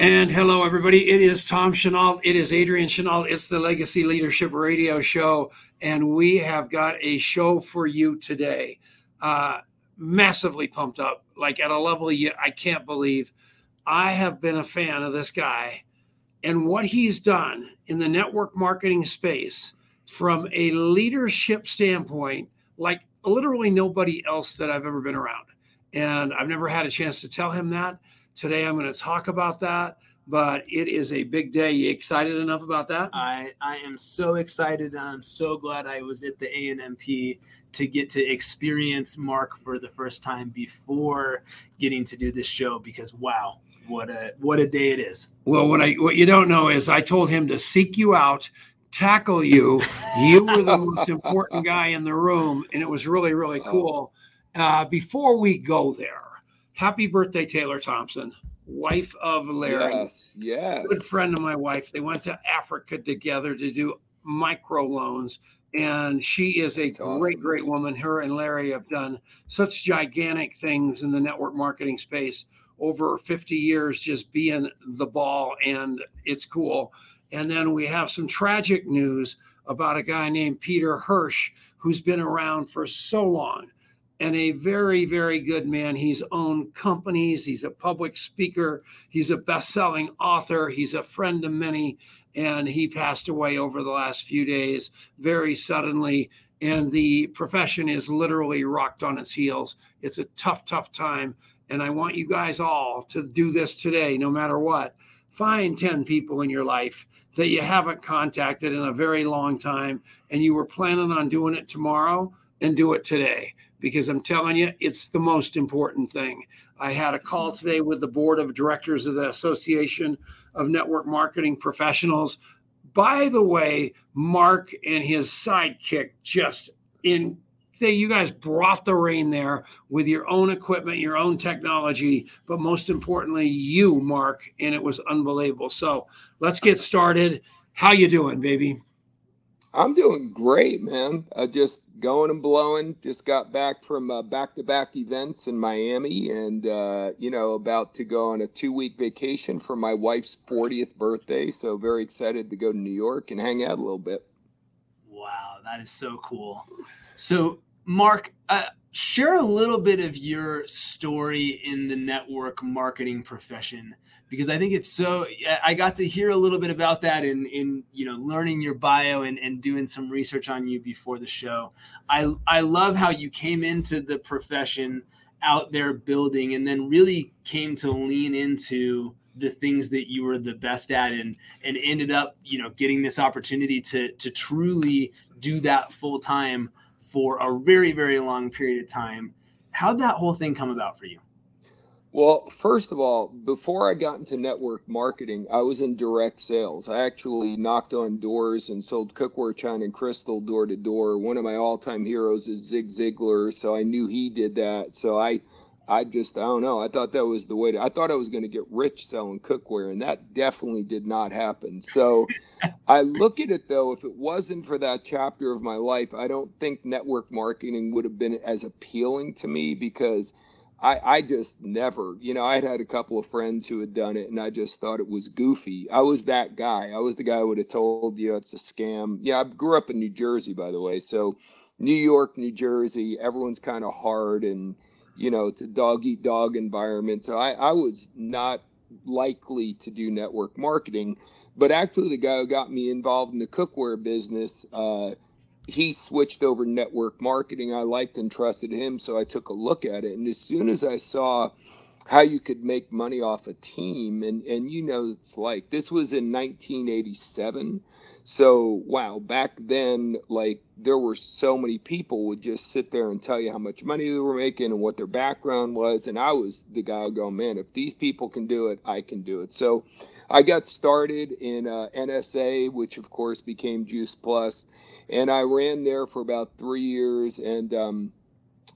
And hello, everybody. It is Tom Chenault. It is Adrian Chenault. It's the Legacy Leadership Radio Show. And we have got a show for you today. Uh, massively pumped up, like at a level you, I can't believe. I have been a fan of this guy and what he's done in the network marketing space from a leadership standpoint, like literally nobody else that I've ever been around. And I've never had a chance to tell him that. Today I'm going to talk about that, but it is a big day. You excited enough about that? I, I am so excited. I'm so glad I was at the ANMP to get to experience Marc for the first time before getting to do this show because wow, what a what a day it is. Well, what I what you don't know is I told him to seek you out, tackle you. You were the most important guy in the room, and it was really really oh. cool. Uh, before we go there, happy birthday, Taylor Thompson, wife of Larry. Yes, yes. Good friend of my wife. They went to Africa together to do micro loans. And she is a That's great, awesome. great woman. Her and Larry have done such gigantic things in the network marketing space over 50 years, just being the ball, and it's cool. And then we have some tragic news about a guy named Peter Hirsch, who's been around for so long and a very, very good man. He's owned companies. He's a public speaker. He's a best-selling author. He's a friend to many, and he passed away over the last few days very suddenly. And the profession is literally rocked on its heels. It's a tough, tough time. And I want you guys all to do this today, no matter what. Find 10 people in your life that you haven't contacted in a very long time, and you were planning on doing it tomorrow, and do it today because I'm telling you, it's the most important thing. I had a call today with the board of directors of the Association of Network Marketing Professionals. By the way, Marc and his sidekick just in they you guys brought the rain there with your own equipment, your own technology, but most importantly, you, Marc, and it was unbelievable. So let's get started. How you doing, baby? I'm doing great, man. I just going and blowing. Just got back from uh, back-to-back events in Miami, and uh, you know, about to go on a two-week vacation for my wife's 40th birthday. So very excited to go to New York and hang out a little bit. Wow, that is so cool. So, Marc, uh, share a little bit of your story in the network marketing profession because I think it's so. I got to hear a little bit about that in in you know learning your bio and, and doing some research on you before the show. I I love how you came into the profession out there building and then really came to lean into the things that you were the best at and and ended up you know getting this opportunity to to truly do that full time for a very very long period of time how'd that whole thing come about for you well, first of all, before I got into network marketing, I was in direct sales. I actually knocked on doors and sold cookware, china, and crystal door to door. One of my all-time heroes is Zig Ziglar, so I knew he did that. So I, I just I don't know. I thought that was the way. To, I thought I was going to get rich selling cookware, and that definitely did not happen. So I look at it though. If it wasn't for that chapter of my life, I don't think network marketing would have been as appealing to me because I, I just never, you know, I'd had a couple of friends who had done it and I just thought it was goofy. I was that guy. I was the guy who would have told you it's a scam. Yeah, I grew up in New Jersey, by the way. So New York, New Jersey, everyone's kind of hard and, you know, it's a dog eat dog environment. So I, I was not likely to do network marketing. But actually, the guy who got me involved in the cookware business, uh, he switched over network marketing. I liked and trusted him, so I took a look at it. And as soon as I saw how you could make money off a team, and and you know it's like this was in 1987. So wow, back then, like there were so many people would just sit there and tell you how much money they were making and what their background was, and I was the guy go, man, if these people can do it, I can do it. So I got started in uh, NSA, which of course became Juice Plus and I ran there for about three years. And um,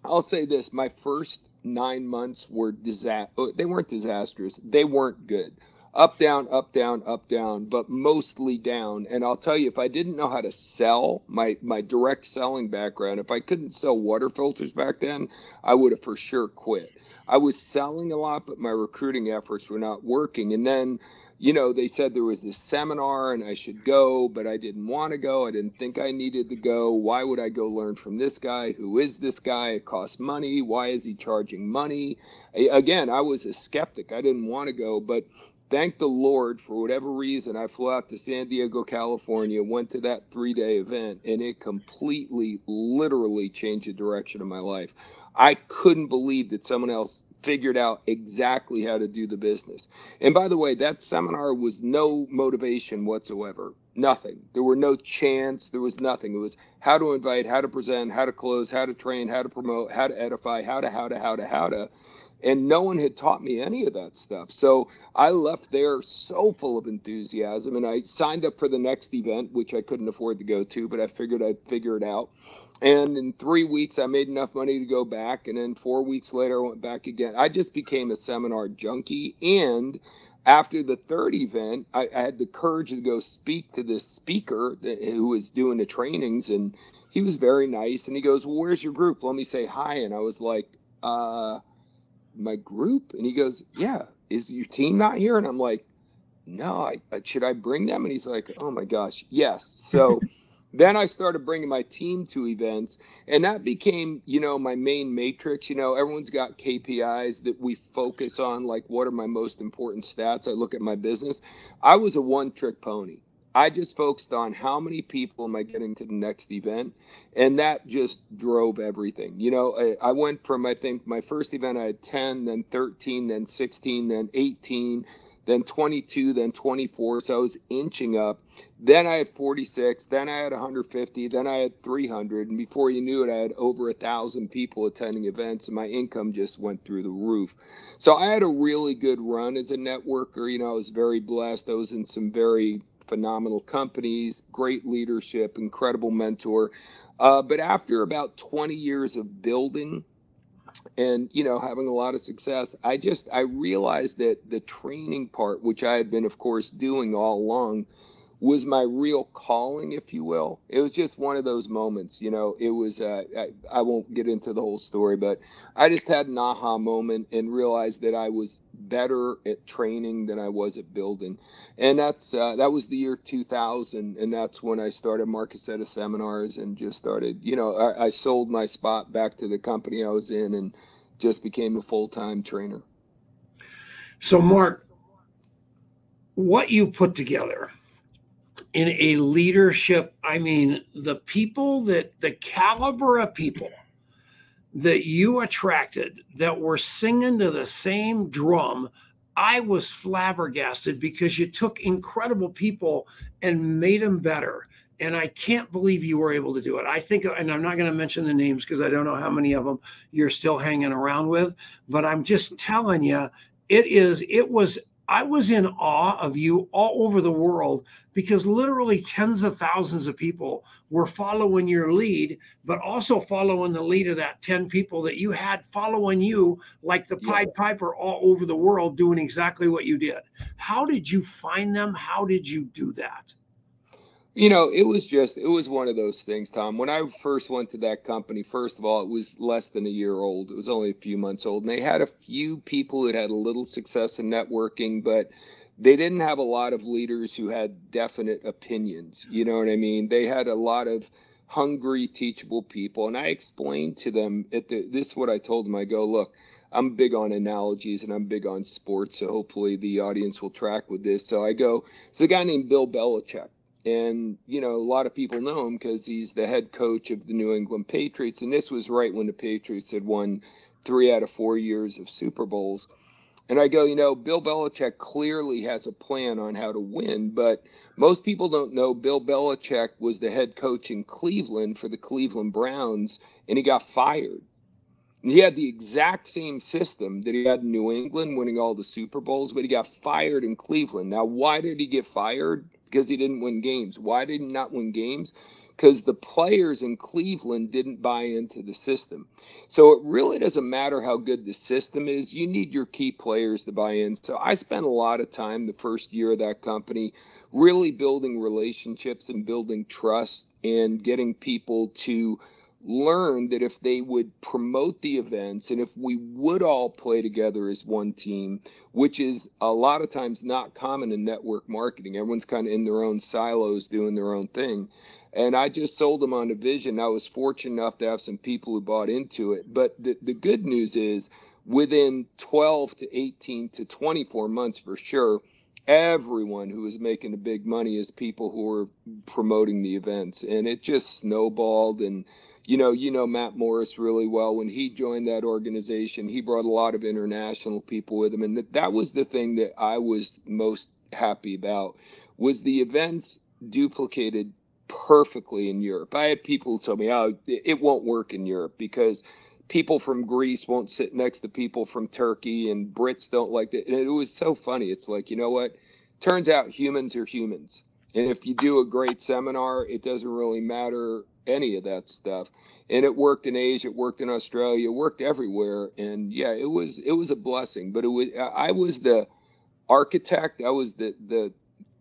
I'll say this: my first nine months were disaster. Oh, they weren't disastrous. They weren't good. Up, down, up, down, up, down, but mostly down. And I'll tell you, if I didn't know how to sell my my direct selling background, if I couldn't sell water filters back then, I would have for sure quit. I was selling a lot, but my recruiting efforts were not working. And then you know, they said there was this seminar and I should go, but I didn't want to go. I didn't think I needed to go. Why would I go learn from this guy? Who is this guy? It costs money. Why is he charging money? I, again, I was a skeptic. I didn't want to go, but thank the Lord for whatever reason. I flew out to San Diego, California, went to that three day event, and it completely, literally changed the direction of my life. I couldn't believe that someone else figured out exactly how to do the business. And by the way, that seminar was no motivation whatsoever. Nothing. There were no chants. There was nothing. It was how to invite, how to present, how to close, how to train, how to promote, how to edify, how to, how to, how to, how to. And no one had taught me any of that stuff. So I left there so full of enthusiasm and I signed up for the next event, which I couldn't afford to go to, but I figured I'd figure it out. And in three weeks, I made enough money to go back. And then four weeks later, I went back again. I just became a seminar junkie. And after the third event, I, I had the courage to go speak to this speaker who was doing the trainings. And he was very nice. And he goes, Well, where's your group? Let me say hi. And I was like, uh, my group? And he goes, Yeah, is your team not here? And I'm like, No, I, should I bring them? And he's like, Oh my gosh, yes. So then I started bringing my team to events, and that became, you know, my main matrix. You know, everyone's got KPIs that we focus on, like what are my most important stats. I look at my business. I was a one trick pony. I just focused on how many people am I getting to the next event, and that just drove everything. You know, I, I went from I think my first event I had 10, then 13, then 16, then 18 then 22, then 24. So I was inching up. Then I had 46, then I had 150, then I had 300. And before you knew it, I had over a thousand people attending events, and my income just went through the roof. So I had a really good run as a networker. You know, I was very blessed. I was in some very phenomenal companies, great leadership, incredible mentor. Uh, but after about 20 years of building, and you know having a lot of success i just i realized that the training part which i had been of course doing all along was my real calling if you will. It was just one of those moments you know it was uh, I, I won't get into the whole story but i just had an aha moment and realized that i was better at training than i was at building. And that's uh, that was the year 2000 and that's when i started Marc Accetta seminars and just started you know I, I sold my spot back to the company i was in and just became a full-time trainer. So mark what you put together in a leadership i mean the people that the caliber of people that you attracted that were singing to the same drum i was flabbergasted because you took incredible people and made them better. And i can't believe you were able to do it. I think and i'm not going to mention the names because i don't know how many of them you're still hanging around with but i'm just telling you it is it was I was in awe of you all over the world because literally tens of thousands of people were following your lead, but also following the lead of that 10 people that you had following you like the Pied yeah. Piper all over the world doing exactly what you did. How did you find them? How did you do that? You know, it was just it was one of those things, Tom. When I first went to that company, first of all, it was less than a year old. It was only a few months old, and they had a few people who had a little success in networking, but they didn't have a lot of leaders who had definite opinions. You know what I mean? They had a lot of hungry, teachable people, and I explained to them at the this is what I told them. I go, look. I'm big on analogies and I'm big on sports, so hopefully the audience will track with this. So I go, it's a guy named Bill Belichick and, you know, a lot of people know him because he's the head coach of the New England Patriots. And this was right when the Patriots had won three out of four years of Super Bowls. And I go, you know, Bill Belichick clearly has a plan on how to win, but most people don't know Bill Belichick was the head coach in Cleveland for the Cleveland Browns, and he got fired. He had the exact same system that he had in New England, winning all the Super Bowls, but he got fired in Cleveland. Now, why did he get fired? Because he didn't win games. Why did he not win games? because the players in Cleveland didn't buy into the system. So it really doesn't matter how good the system is. You need your key players to buy in. So I spent a lot of time the first year of that company really building relationships and building trust and getting people to learn that if they would promote the events and if we would all play together as one team, which is a lot of times not common in network marketing, everyone's kind of in their own silos doing their own thing. And I just sold them on a vision. I was fortunate enough to have some people who bought into it. But the, the good news is within 12 to 18 to 24 months for sure, everyone who was making the big money is people who were promoting the events. And it just snowballed and you know, you know Matt Morris really well. When he joined that organization, he brought a lot of international people with him, and that, that was the thing that I was most happy about was the events duplicated perfectly in Europe. I had people tell me, "Oh, it won't work in Europe because people from Greece won't sit next to people from Turkey, and Brits don't like it." And it was so funny. It's like, you know what? Turns out humans are humans. And if you do a great seminar, it doesn't really matter any of that stuff. And it worked in Asia, it worked in Australia, it worked everywhere. And yeah, it was it was a blessing. But it was I was the architect. I was the the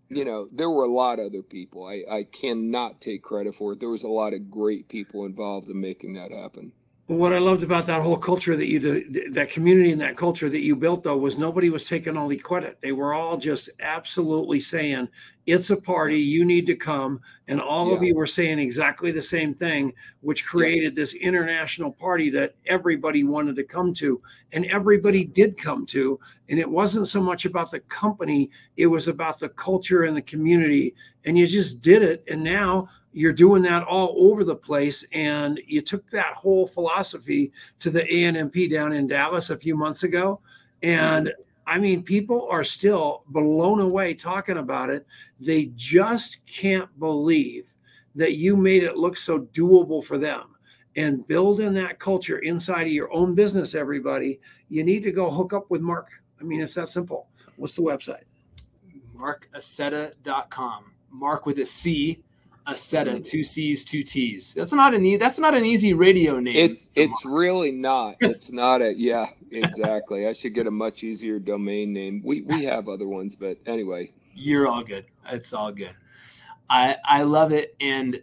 you know there were a lot of other people. I I cannot take credit for it. There was a lot of great people involved in making that happen what I loved about that whole culture that you did, that community and that culture that you built, though, was nobody was taking all the credit. They were all just absolutely saying, "It's a party. You need to come," and all yeah. of you were saying exactly the same thing, which created this international party that everybody wanted to come to, and everybody did come to. And it wasn't so much about the company; it was about the culture and the community. And you just did it, and now you're doing that all over the place and you took that whole philosophy to the ANMP down in Dallas a few months ago and I mean people are still blown away talking about it. They just can't believe that you made it look so doable for them. And building that culture inside of your own business everybody you need to go hook up with Marc. I mean it's that simple. What's the website? MarcAccetta.com mark with a c Accetta, two C's, two T's. That's not an e- that's not an easy radio name. It's it's really not. It's not a yeah, exactly. I should get a much easier domain name. We we have other ones, but anyway. You're all good. It's all good. I I love it and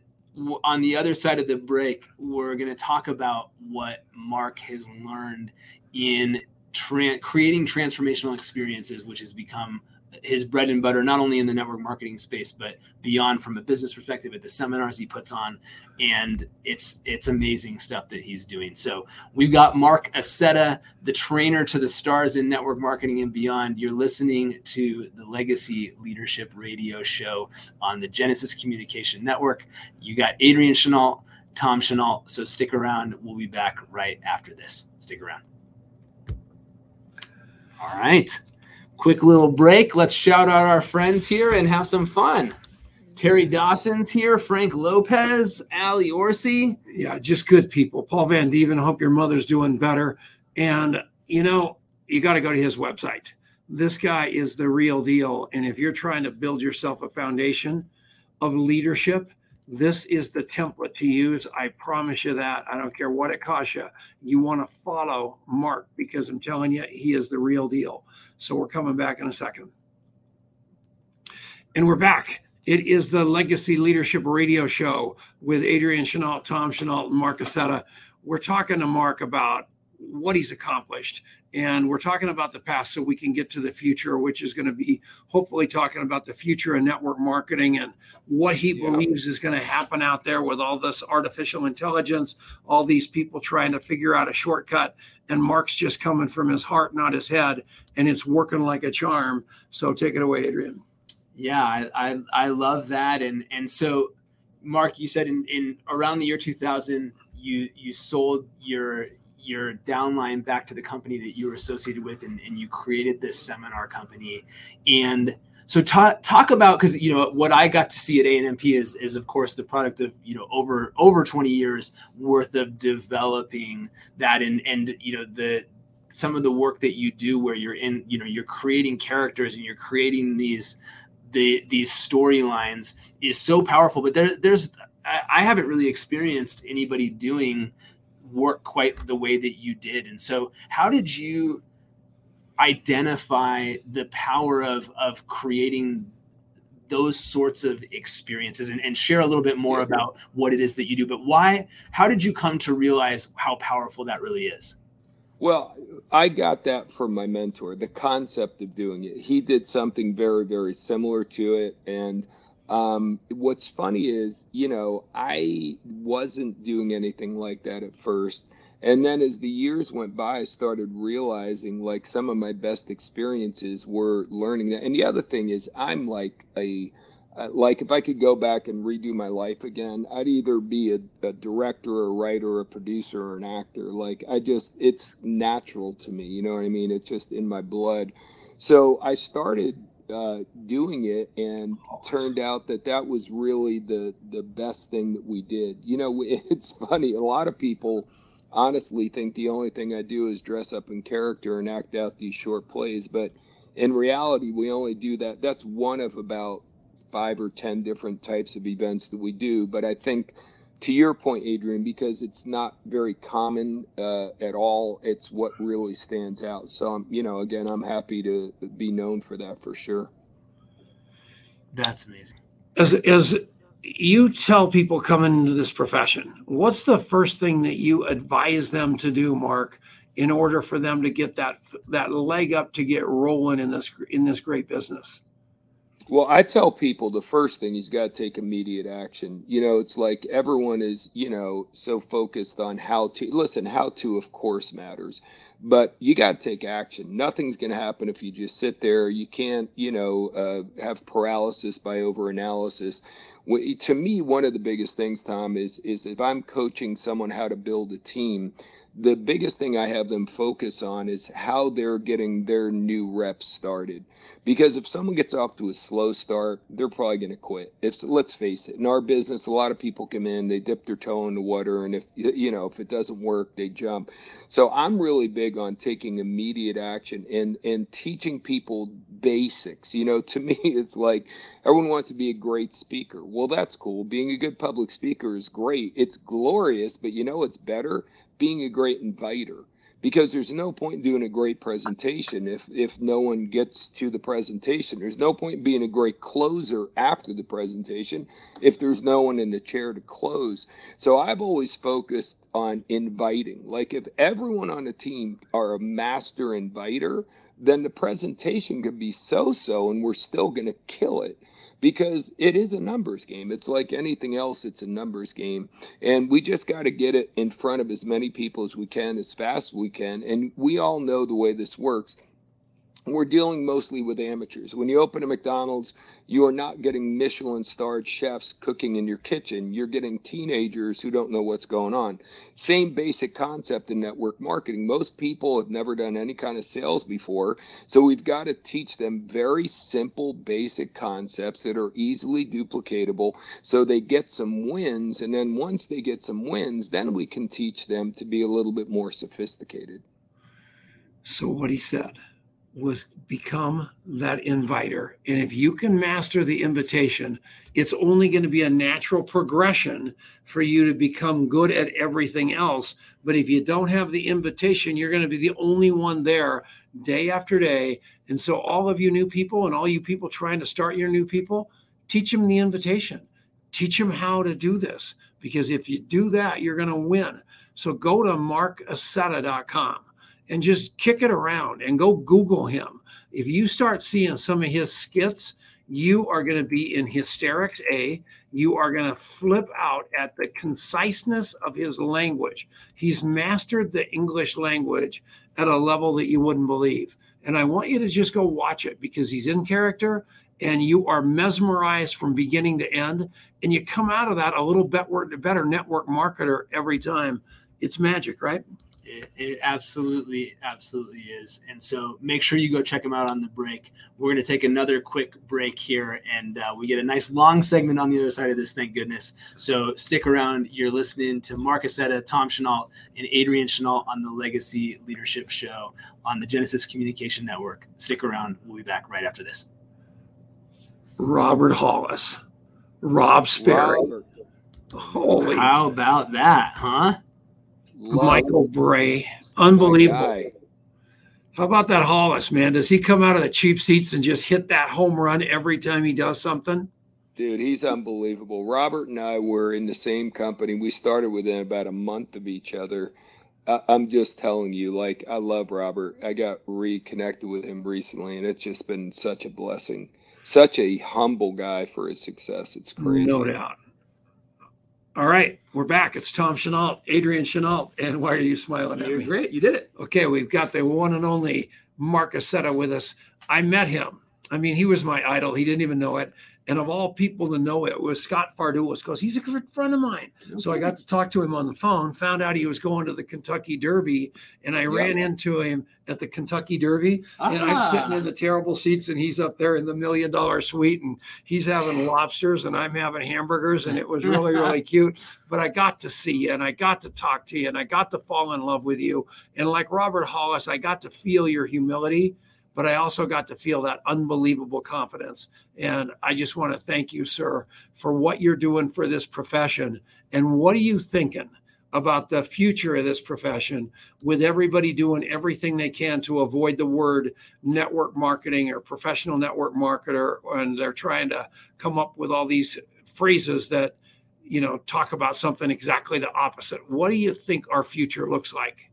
on the other side of the break, we're going to talk about what Marc has learned in tra- creating transformational experiences, which has become his bread and butter, not only in the network marketing space, but beyond from a business perspective at the seminars he puts on. And it's it's amazing stuff that he's doing. So we've got Marc Accetta, the trainer to the stars in network marketing and beyond. You're listening to the Legacy Leadership Radio Show on the Genesis Communication Network. You got Adrian Chenault, Tom Chenault. So stick around. We'll be back right after this. Stick around. All right quick little break. Let's shout out our friends here and have some fun. Terry Dawson's here, Frank Lopez, Ali Orsi. Yeah, just good people. Paul Van Dieven, hope your mother's doing better. And, you know, you got to go to his website. This guy is the real deal. And if you're trying to build yourself a foundation of leadership, this is the template to use. I promise you that. I don't care what it costs you. You want to follow Marc because I'm telling you, he is the real deal. So we're coming back in a second. And we're back. It is the Legacy Leadership Radio Show with Adrian Chenault, Tom Chenault, and Marc Accetta. We're talking to Marc about what he's accomplished. And we're talking about the past so we can get to the future, which is going to be hopefully talking about the future of network marketing and what he yeah. believes is going to happen out there with all this artificial intelligence, all these people trying to figure out a shortcut. And Marc's just coming from his heart, not his head. And it's working like a charm. So take it away, Adrian. Yeah, I, I, I love that. And, and so, Marc, you said in, in around the year 2000, you, you sold your your downline back to the company that you were associated with and, and you created this seminar company. And so talk, talk about because you know what I got to see at ANMP is is of course the product of you know over over 20 years worth of developing that and and you know the some of the work that you do where you're in you know you're creating characters and you're creating these the these storylines is so powerful. But there, there's I haven't really experienced anybody doing work quite the way that you did. And so, how did you identify the power of of creating those sorts of experiences and, and share a little bit more about what it is that you do? But why? How did you come to realize how powerful that really is? Well, I got that from my mentor, the concept of doing it. He did something very, very similar to it. And um, what's funny is, you know, I wasn't doing anything like that at first. And then as the years went by, I started realizing like some of my best experiences were learning that. And the other thing is, I'm like a, uh, like if I could go back and redo my life again, I'd either be a, a director, a writer, a producer, or an actor. Like I just, it's natural to me. You know what I mean? It's just in my blood. So I started uh, doing it and turned out that that was really the the best thing that we did. You know it's funny a lot of people honestly think the only thing i do is dress up in character and act out these short plays but in reality we only do that. That's one of about five or ten different types of events that we do but i think to your point, Adrian, because it's not very common uh, at all. It's what really stands out. So, um, you know, again, I'm happy to be known for that for sure. That's amazing. As as you tell people coming into this profession, what's the first thing that you advise them to do, Marc, in order for them to get that that leg up to get rolling in this in this great business? Well, I tell people the first thing he's got to take immediate action. You know, it's like everyone is, you know, so focused on how to listen, how to, of course, matters, but you got to take action. Nothing's going to happen if you just sit there. You can't, you know, uh, have paralysis by overanalysis. To me, one of the biggest things, Tom, is is if I'm coaching someone how to build a team, the biggest thing I have them focus on is how they're getting their new reps started. Because if someone gets off to a slow start, they're probably going to quit. If let's face it, in our business, a lot of people come in, they dip their toe in the water, and if you know if it doesn't work, they jump. So I'm really big on taking immediate action and and teaching people basics. You know, to me, it's like everyone wants to be a great speaker. Well, that's cool. Being a good public speaker is great. It's glorious, but you know, it's better being a great inviter because there's no point in doing a great presentation if if no one gets to the presentation. There's no point in being a great closer after the presentation if there's no one in the chair to close. So i've always focused on inviting. Like if everyone on a team are a master inviter then the presentation could be so so and we're still going to kill it because it is a numbers game. It's like anything else, it's a numbers game. And we just got to get it in front of as many people as we can, as fast as we can. And we all know the way this works we're dealing mostly with amateurs. When you open a McDonald's, you are not getting Michelin starred chefs cooking in your kitchen. You're getting teenagers who don't know what's going on. Same basic concept in network marketing. Most people have never done any kind of sales before. So we've got to teach them very simple, basic concepts that are easily duplicatable so they get some wins. And then once they get some wins, then we can teach them to be a little bit more sophisticated. So, what he said was become that inviter. And if you can master the invitation, it's only going to be a natural progression for you to become good at everything else. But if you don't have the invitation, you're going to be the only one there day after day. And so, all of you new people and all you people trying to start your new people, teach them the invitation, teach them how to do this. Because if you do that, you're going to win. So, go to marcaccetta.com and just kick it around and go Google him. If you start seeing some of his skits, you are going to be in hysterics. A, you are going to flip out at the conciseness of his language. He's mastered the English language at a level that you wouldn't believe. And I want you to just go watch it because he's in character and you are mesmerized from beginning to end. And you come out of that a little better, better network marketer every time. It's magic, right? It, it, absolutely, absolutely is. And so make sure you go check them out on the break. We're going to take another quick break here, and uh, we get a nice long segment on the other side of this, thank goodness. So stick around. You're listening to Marc Accetta, Tom Chenault, and Adrian Chenault on the Legacy Leadership Show on the Genesis Communication Network. Stick around. We'll be back right after this. Robert Hollis, Rob Sperry. Robert. Holy How about that, huh? Love Michael Bray. Unbelievable. How about that Hollis, man? Does he come out of the cheap seats and just hit that home run every time he does something? Dude, he's unbelievable. Robert and I were in the same company. We started within about a month of each other. I'm just telling you, like, I love Robert. I got reconnected with him recently, and it's just been such a blessing. Such a humble guy for his success. It's crazy. No doubt. All right, we're back. It's Tom Chenault, Adrian Chenault. And why are you smiling at You're me? great. You did it. Okay, we've got the one and only Marc Accetta with us. I met him. I mean, he was my idol. He didn't even know it. And of all people to know it was Scott Fardulis because he's a good friend of mine. So I got to talk to him on the phone, found out he was going to the Kentucky Derby, and I ran into him at the Kentucky Derby. And I'm ah. sitting in the terrible seats, and he's up there in the million dollar suite, and he's having lobsters, and I'm having hamburgers, and it was really, really cute. But I got to see you, and I got to talk to you, and I got to fall in love with you. And like Robert Hollis, I got to feel your humility, but I also got to feel that unbelievable confidence. And I just want to thank you, sir, for what you're doing for this profession. And what are you thinking? About the future of this profession, with everybody doing everything they can to avoid the word network marketing or professional network marketer, and they're trying to come up with all these phrases that you know talk about something exactly the opposite what do you think our future looks like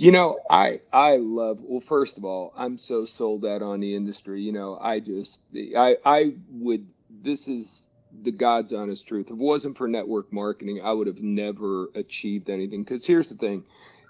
You know, I I love well, first of all, I'm so sold out on the industry. You know, I just I I would this is the God's honest truth. If it wasn't for network marketing, I would have never achieved anything. Because here's the thing.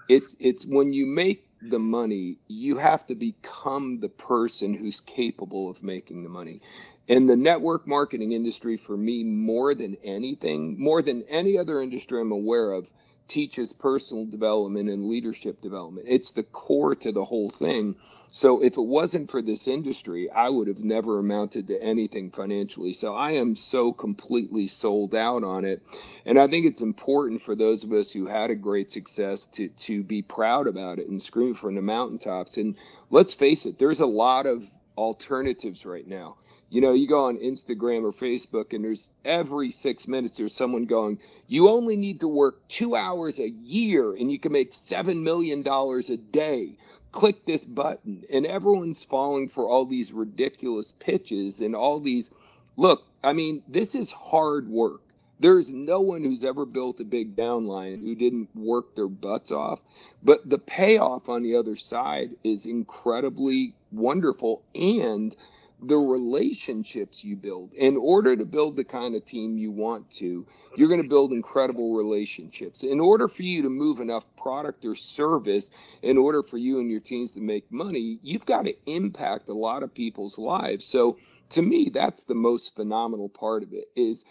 It's it's when you make the money, you have to become the person who's capable of making the money. And the network marketing industry for me more than anything, more than any other industry I'm aware of, teaches personal development and leadership development. It's the core to the whole thing. So if it wasn't for this industry, I would have never amounted to anything financially. So I am so completely sold out on it. And I think it's important for those of us who had a great success to to be proud about it and scream from the mountaintops. And let's face it, there's a lot of alternatives right now. You know, you go on Instagram or Facebook, and there's every six minutes there's someone going, You only need to work two hours a year and you can make $7 million a day. Click this button. And everyone's falling for all these ridiculous pitches and all these. Look, I mean, this is hard work. There's no one who's ever built a big downline who didn't work their butts off. But the payoff on the other side is incredibly wonderful. And the relationships you build. In order to build the kind of team you want to you're going to build incredible relationships. In order for you to move enough product or service in order for you and your teams to make money you've got to impact a lot of people's lives. So to me that's the most phenomenal part of it is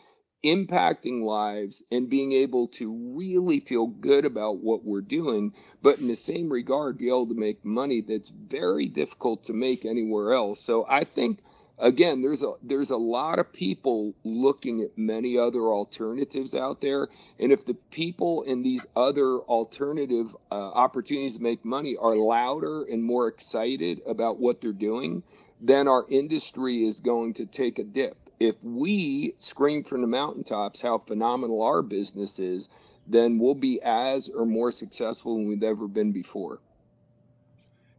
impacting lives and being able to really feel good about what we're doing but in the same regard be able to make money that's very difficult to make anywhere else. So i think again there's a there's a lot of people looking at many other alternatives out there. And if the people in these other alternative uh, opportunities to make money are louder and more excited about what they're doing then our industry is going to take a dip if we scream from the mountaintops how phenomenal our business is, then we'll be as or more successful than we've ever been before.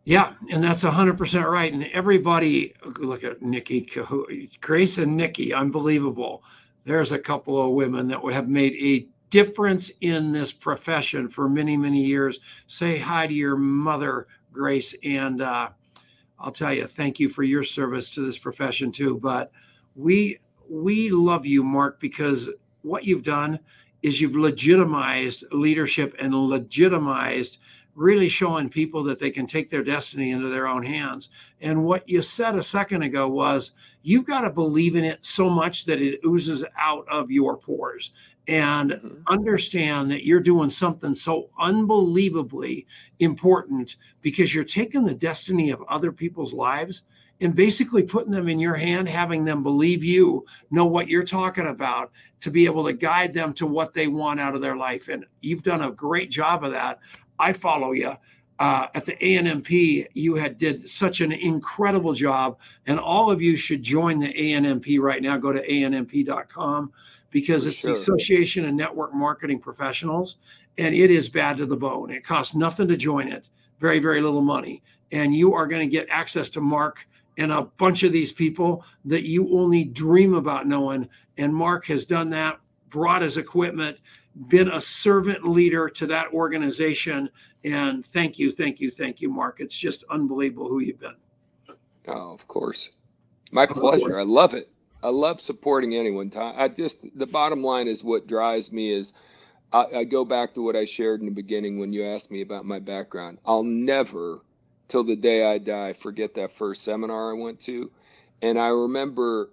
Yeah, and that's 100% right. And everybody, look at Nikki, Grace and Nikki, unbelievable. There's a couple of women that have made a difference in this profession for many, many years. Say hi to your mother, Grace. And uh, I'll tell you, thank you for your service to this profession too. But we we love you mark because what you've done is you've legitimized leadership and legitimized really showing people that they can take their destiny into their own hands and what you said a second ago was you've got to believe in it so much that it oozes out of your pores and mm-hmm. understand that you're doing something so unbelievably important because you're taking the destiny of other people's lives and basically putting them in your hand, having them believe you, know what you're talking about, to be able to guide them to what they want out of their life. And you've done a great job of that. I follow you. uh, at the ANMP, you had did such an incredible job, and all of you should join the ANMP right now. Go to anmp.com because it's sure. the Association of Network Marketing Professionals, and it is bad to the bone. It costs nothing to join it, very very little money, and you are going to get access to Marc and a bunch of these people that you only dream about knowing. And Marc has done that, brought his equipment, been a servant leader to that organization. And thank you, thank you, thank you, Marc. It's just unbelievable who you've been. Oh, of course. My pleasure. I love it. I love supporting anyone. I just, the bottom line is what drives me is I, I go back to what I shared in the beginning when you asked me about my background. I'll never, till the day I die, forget that first seminar I went to. And I remember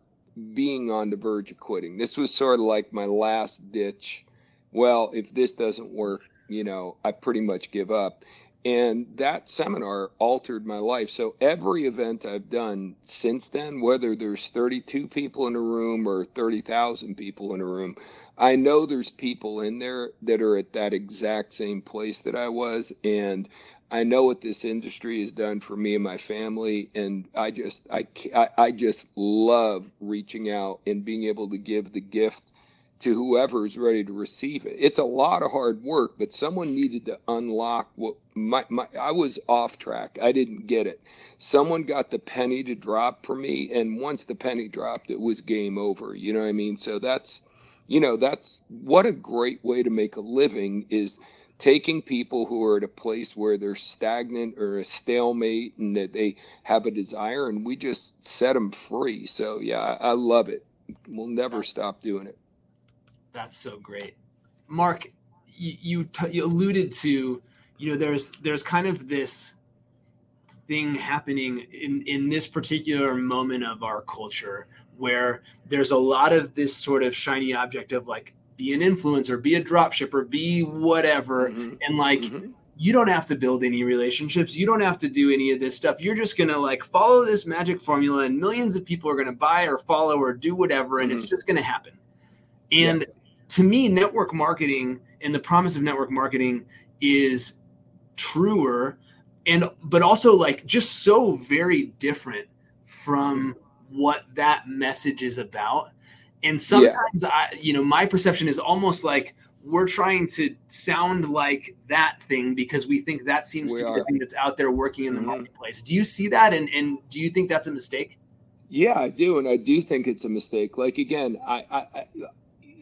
being on the verge of quitting. This was sort of like my last ditch well, if this doesn't work, you know, I pretty much give up. And that seminar altered my life. So every event I've done since then, whether there's 32 people in a room or 30,000 people in a room, I know there's people in there that are at that exact same place that I was. And I know what this industry has done for me and my family. And I just, I, I just love reaching out and being able to give the gift to whoever is ready to receive it. It's a lot of hard work, but someone needed to unlock what my, my I was off track. I didn't get it. Someone got the penny to drop for me, and once the penny dropped, it was game over. You know what I mean? So that's you know that's what a great way to make a living is taking people who are at a place where they're stagnant or a stalemate and that they have a desire and we just set them free. So yeah i, I love it. We'll never stop doing it. That's so great, Marc. You you, t- you alluded to you know there's there's kind of this thing happening in in this particular moment of our culture where there's a lot of this sort of shiny object of like be an influencer, be a drop shipper, be whatever, mm-hmm. and like. Mm-hmm you don't have to build any relationships. You don't have to do any of this stuff. You're just going to like follow this magic formula and millions of people are going to buy or follow or do whatever and mm-hmm. it's just going to happen. And yeah to me, network marketing and the promise of network marketing is truer and but also like just so very different from what that message is about. And sometimes yeah. I, you know, my perception is almost like we're trying to sound like that thing because we think that seems we to be are. the thing that's out there working in the mm-hmm. marketplace. Do you see that? And and do you think that's a mistake? Yeah, I do, and I do think it's a mistake. Like again, I, I I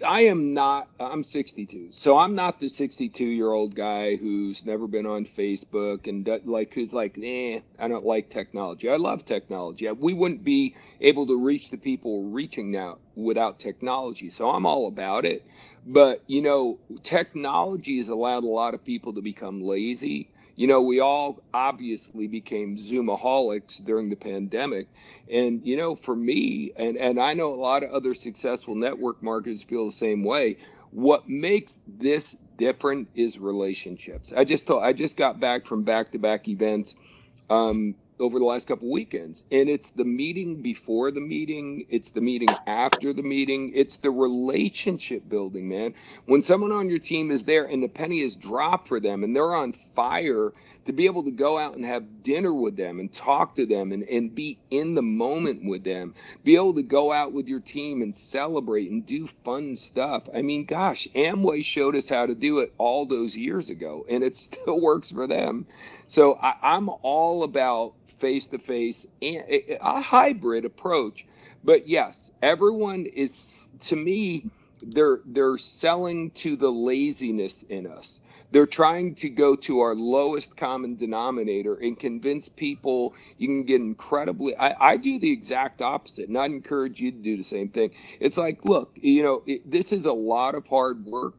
am not, I'm 62. So I'm not the 62 year old guy who's never been on Facebook and like, who's like, eh, I don't like technology. I love technology. We wouldn't be able to reach the people reaching now without technology. So I'm all about it. But, you know, technology has allowed a lot of people to become lazy you know, we all obviously became Zoomaholics during the pandemic. And, you know, for me, and, and I know a lot of other successful network marketers feel the same way. What makes this different is relationships. I just told, I just got back from back to back events. Um, over the last couple weekends. And it's the meeting before the meeting. It's the meeting after the meeting. It's the relationship building man. When someone on your team is there and the penny is dropped for them and they're on fire to be able to go out and have dinner with them and talk to them and, and be in the moment with them be able to go out with your team and celebrate and do fun stuff. I mean gosh amway showed us how to do it all those years ago and it still works for them so I, i'm all about face to face and a hybrid approach but yes everyone is to me they're they're selling to the laziness in us they're trying to go to our lowest common denominator and convince people you can get incredibly. I, I do the exact opposite, and I'd encourage you to do the same thing. It's like, look, you know, it, this is a lot of hard work.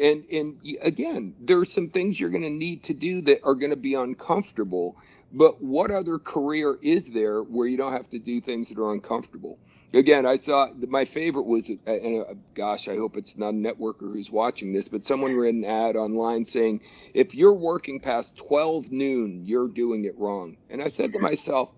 And and again, there are some things you're going to need to do that are going to be uncomfortable. But what other career is there where you don't have to do things that are uncomfortable? again, I saw my favorite was, and uh, gosh, I hope it's not a networker who's watching this, but someone read an ad online saying, if you're working past 12 noon, you're doing it wrong. And I said to myself,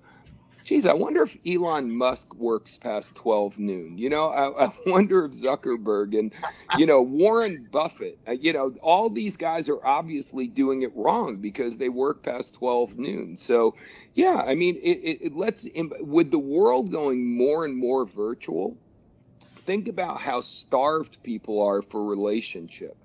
geez, I wonder if Elon Musk works past 12 noon. You know, I, I wonder if Zuckerberg and, you know, Warren Buffett, uh, you know, all these guys are obviously doing it wrong because they work past 12 noon. So, yeah, I mean, it, it, it lets, with the world going more and more virtual, think about how starved people are for relationship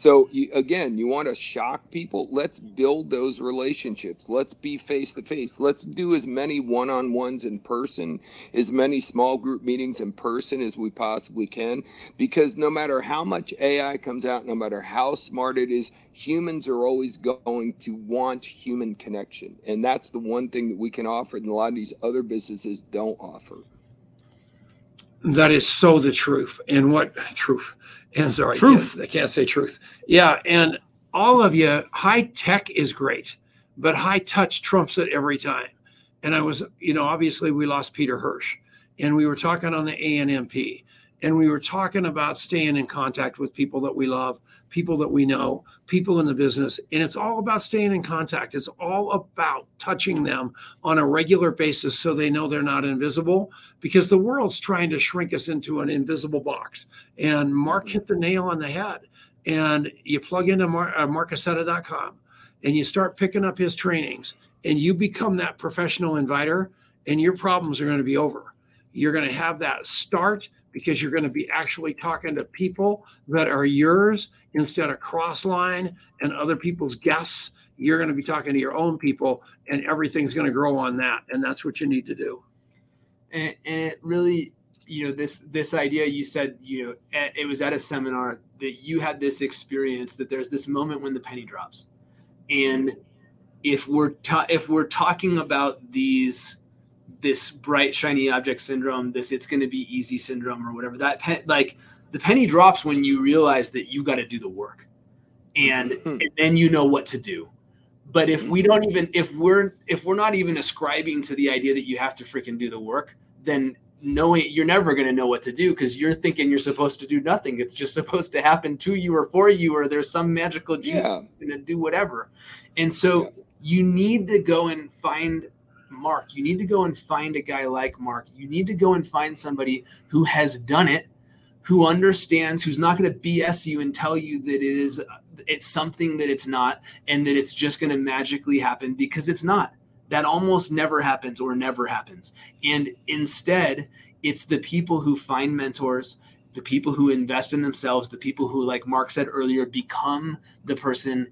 so you, again, you want to shock people? Let's build those relationships. Let's be face to face. Let's do as many one-on-ones in person, as many small group meetings in person as we possibly can because no matter how much AI comes out, no matter how smart it is, humans are always going to want human connection. And that's the one thing that we can offer and a lot of these other businesses don't offer. That is so the truth. And what truth? And sorry, truth. I can't, I can't say truth. Yeah, and all of you, high tech is great, but high touch trumps it every time. And I was, you know, obviously we lost Peter Hirsch, and we were talking on the ANMP, and we were talking about staying in contact with people that we love, people that we know, people in the business. And it's all about staying in contact. It's all about touching them on a regular basis so they know they're not invisible because the world's trying to shrink us into an invisible box. And Marc hit the nail on the head. And you plug into Mar- uh, marcaccetta.com and you start picking up his trainings and you become that professional inviter and your problems are going to be over. You're going to have that start because you're going to be actually talking to people that are yours instead of cross line and other people's guests. You're going to be talking to your own people, and everything's going to grow on that. And that's what you need to do. And, and it really, you know, this this idea you said, you know, at, it was at a seminar that you had this experience that there's this moment when the penny drops, and if we're ta- if we're talking about these this bright shiny object syndrome, this it's going to be easy syndrome or whatever. That pe- like the penny drops when you realize that you got to do the work, and, mm-hmm. and then you know what to do. But if we don't even if we're if we're not even ascribing to the idea that you have to freaking do the work, then knowing you're never going to know what to do because you're thinking you're supposed to do nothing. It's just supposed to happen to you or for you, or there's some magical genie yeah. going to do whatever. And so yeah. you need to go and find Marc. You need to go and find a guy like Marc. You need to go and find somebody who has done it, who understands, who's not going to BS you and tell you that it is it's something that it's not and that it's just going to magically happen because it's not. That almost never happens or never happens. And instead, it's the people who find mentors, the people who invest in themselves, the people who, like Marc said earlier, become the person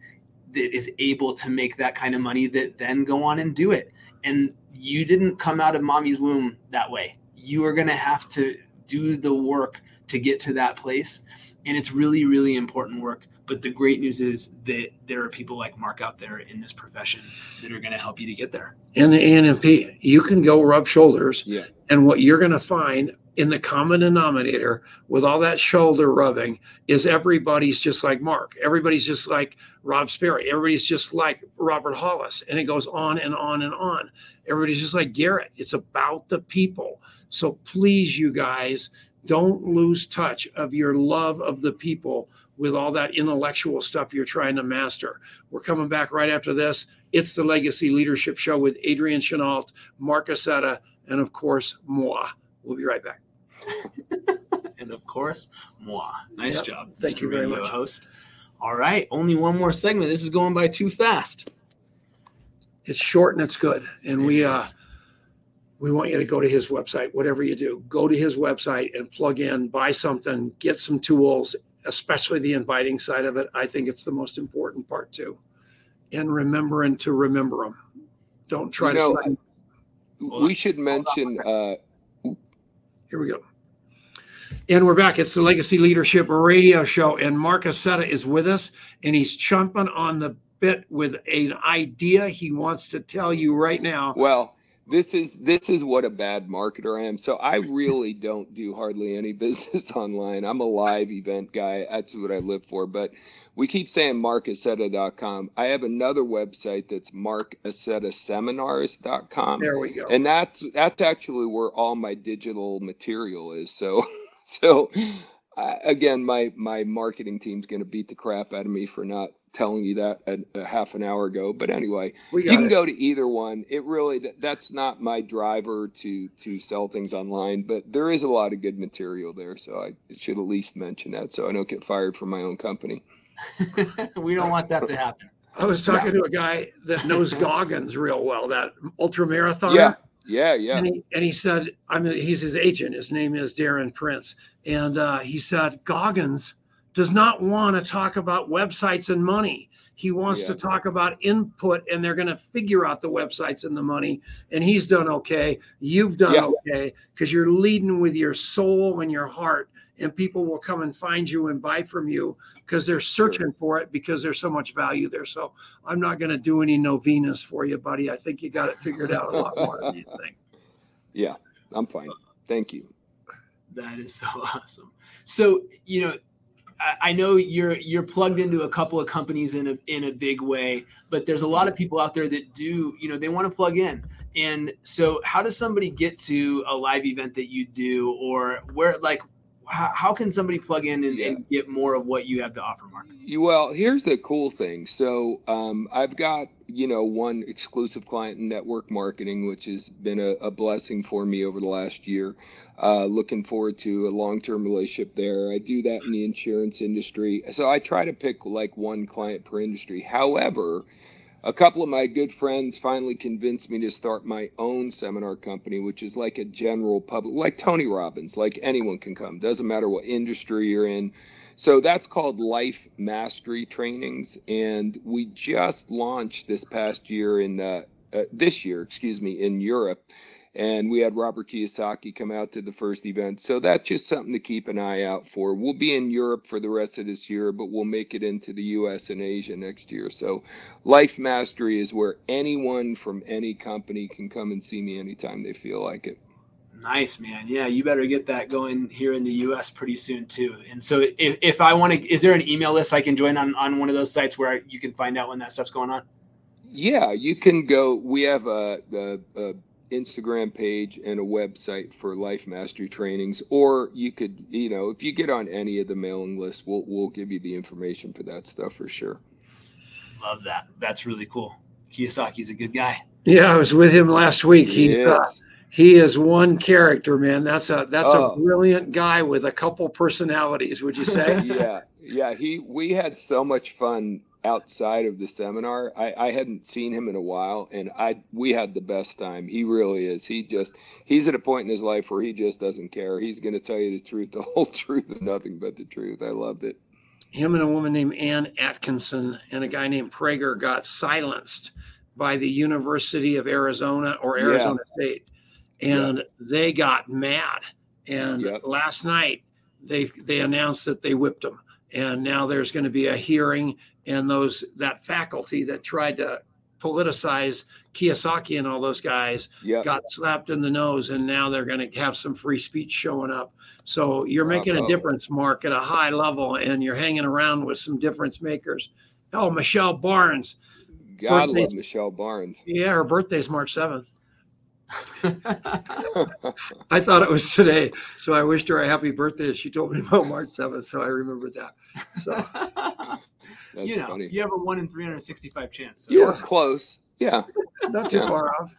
that is able to make that kind of money that then go on and do it and you didn't come out of mommy's womb that way. You are going to have to do the work to get to that place. And it's really, really important work. But the great news is that there are people like Marc out there in this profession that are going to help you to get there. And the ANMP, you can go rub shoulders. Yeah. And what you're going to find in the common denominator with all that shoulder rubbing is everybody's just like Marc. Everybody's just like Rob Sperry. Everybody's just like Robert Hollis. And it goes on and on and on. Everybody's just like Garrett. It's about the people. So please, you guys, don't lose touch of your love of the people with all that intellectual stuff you're trying to master. We're coming back right after this. It's the Legacy Leadership Show with Adrian Chenault, Marc Accetta, and of course, moi. We'll be right back. and of course, moi. Nice yep. job. Thank Mr. you very Radio much. Host. All right, only one more segment. This is going by too fast. It's short and it's good. And it we uh, is. uh we want you to go to his website, whatever you do, go to his website and plug in, buy something, get some tools, especially the inviting side of it. I think it's the most important part too. And remembering to remember them. Don't try you to. Know, sign. we should mention. Uh, here we go. And we're back. It's the Legacy Leadership Radio Show, and Marc Accetta is with us, and he's chomping on the bit with an idea he wants to tell you right now. Well, this is this is what a bad marketer I am. So I really don't do hardly any business online. I'm a live event guy. That's what I live for. But we keep saying marcaccetta.com. I have another website that's marcaccettaseminars.com. There we go. And that's that's actually where all my digital material is. So so I, again, my my marketing team's going to beat the crap out of me for not telling you that a, a half an hour ago. But anyway, you can it. go to either one. It really that, that's not my driver to to sell things online, but there is a lot of good material there, so I should at least mention that so I don't get fired from my own company. we don't want that to happen. I was talking to a guy that knows Goggins real well, that ultra marathoner. Yeah, yeah, yeah. And he, and he said, I mean, he's his agent. His name is Darren Prince. And uh, he said, Goggins does not want to talk about websites and money. He wants yeah. to talk about input, and they're going to figure out the websites and the money. And he's done okay. You've done yeah. okay because you're leading with your soul and your heart and people will come and find you and buy from you because they're searching sure. for it because there's so much value there. So I'm not going to do any novenas for you, buddy. I think you got it figured out a lot more than you think. Yeah, I'm fine. Thank you. That is so awesome. So you know, I know you're you're plugged into a couple of companies in a in a big way, but there's a lot of people out there that do you know they want to plug in. And so, how does somebody get to a live event that you do, or where like how, how can somebody plug in and, yeah. and, get more of what you have to offer, Marc? Well, here's the cool thing. So um, I've got you know one exclusive client in network marketing, which has been a, a blessing for me over the last year. Uh, looking forward to a long-term relationship there. I do that in the insurance industry, so I try to pick like one client per industry. However, a couple of my good friends finally convinced me to start my own seminar company, which is like a general public, like Tony Robbins, like anyone can come, doesn't matter what industry you're in. So that's called Life Mastery Trainings, and we just launched this past year in uh, uh, this year, excuse me, in Europe and we had Robert Kiyosaki come out to the first event. So that's just something to keep an eye out for. We'll be in Europe for the rest of this year, but we'll make it into the US and Asia next year. So Life Mastery is where anyone from any company can come and see me anytime they feel like it. Nice, man. Yeah, you better get that going here in the US pretty soon too. And so if, if I want to, is there an email list I can join on, on one of those sites where you can find out when that stuff's going on? Yeah, you can go. We have a, a, a Instagram page and a website for life mastery trainings, or you could, you know, if you get on any of the mailing lists, we'll we'll give you the information for that stuff for sure. Love that. That's really cool. Kiyosaki's a good guy. Yeah, I was with him last week. He's yes. uh, he is one character, man. That's a that's oh. a brilliant guy with a couple personalities. Would you say? yeah, yeah. He we had so much fun outside of the seminar. I, I hadn't seen him in a while, and I we had the best time. He really is. He just he's at a point in his life where he just doesn't care. He's going to tell you the truth, the whole truth, and nothing but the truth. I loved it. Him and a woman named Ann Atkinson and a guy named Prager got silenced by the University of Arizona or Arizona yeah. State, and yeah. they got mad. And last night they they announced that they whipped them and now there's going to be a hearing and those that faculty that tried to politicize Kiyosaki and all those guys yep. got slapped in the nose and now they're going to have some free speech showing up. So you're making a difference, Marc, at a high level and you're hanging around with some difference makers. Oh, Michelle Barnes. God love Michelle Barnes. Yeah, her birthday's March 7th. I thought it was today, so I wished her a happy birthday. She told me about March 7th, so I remembered that. So That's you know, funny. you have a one in 365 chance. So. You're close. Yeah. Not too yeah. far off.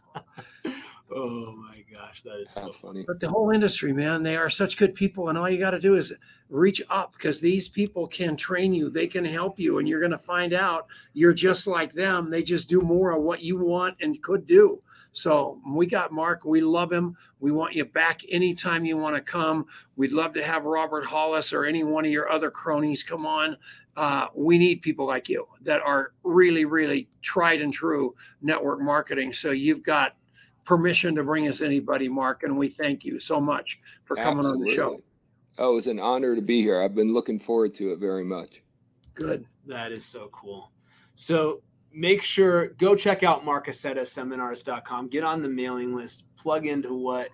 Oh my gosh, that is so funny. But the whole industry, man, they are such good people. And all you got to do is reach up because these people can train you, they can help you, and you're going to find out you're just like them. They just do more of what you want and could do. So we got Marc. We love him. We want you back anytime you want to come. We'd love to have Robert Hollis or any one of your other cronies come on. Uh, we need people like you that are really, really tried and true network marketing. So you've got permission to bring us anybody, Marc, and we thank you so much for coming Absolutely. on the show. Oh, it was an honor to be here. I've been looking forward to it very much. Good. That is so cool. So make sure go check out seminars.com get on the mailing list. Plug into what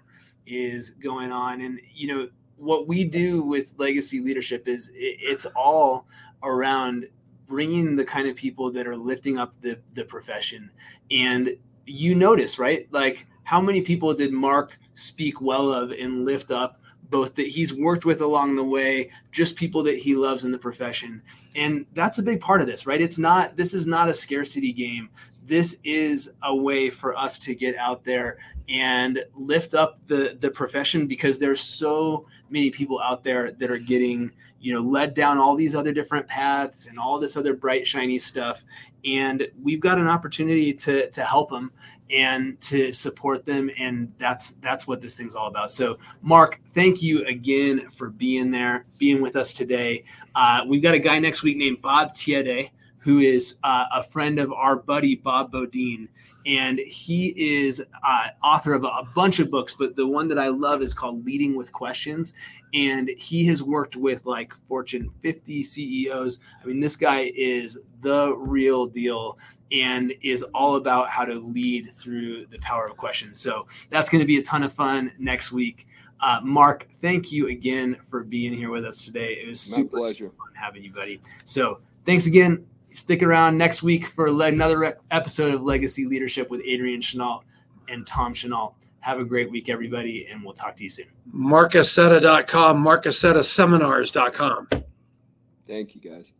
is going on. And you know what we do with legacy leadership is it's all around bringing the kind of people that are lifting up the, the profession. And you notice right? Like how many people did marc speak well of and lift up both that he's worked with along the way, just people that he loves in the profession. And that's a big part of this, right? It's not, this is not a scarcity game. This is a way for us to get out there and lift up the the profession because there's so many people out there that are getting you know led down all these other different paths and all this other bright shiny stuff. And we've got an opportunity to to help them and to support them. And that's that's what this thing's all about. So marc thank you again for being there being with us today. Uh, we've got a guy next week named bob tiede who is uh, a friend of our buddy bob bodine. And he is uh, author of a, a, bunch of books but the one that i love is called leading with questions. And he has worked with like fortune 50 ceos i mean this guy is the real deal and is all about how to lead through the power of questions. So that's going to be a ton of fun next week. Uh, marc thank you again for being here with us today. It was super, super fun having you buddy. So thanks again Stick around next week for another episode of Legacy Leadership with Adrian Chenault and Tom Chenault. Have a great week, everybody, and we'll talk to you soon. MarcAccetta.com, MarcAccettaSeminars.com. Thank you, guys.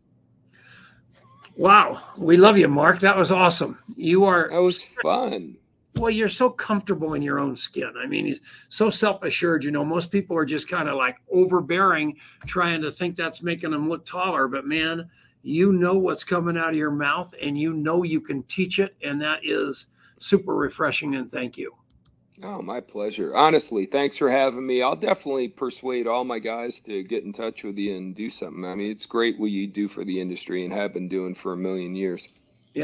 Wow. We love you, Marc. That was awesome. You are. That was fun. Well, you're so comfortable in your own skin. I mean, he's so self assured. You know, most people are just kind of like overbearing, trying to think that's making them look taller. But man, you know what's coming out of your mouth and you know you can teach it and that is super refreshing and thank you. Oh my pleasure. Honestly thanks for having me. I'll definitely persuade all my guys to get in touch with you and do something. I mean it's great what you do for the industry and have been doing for a million years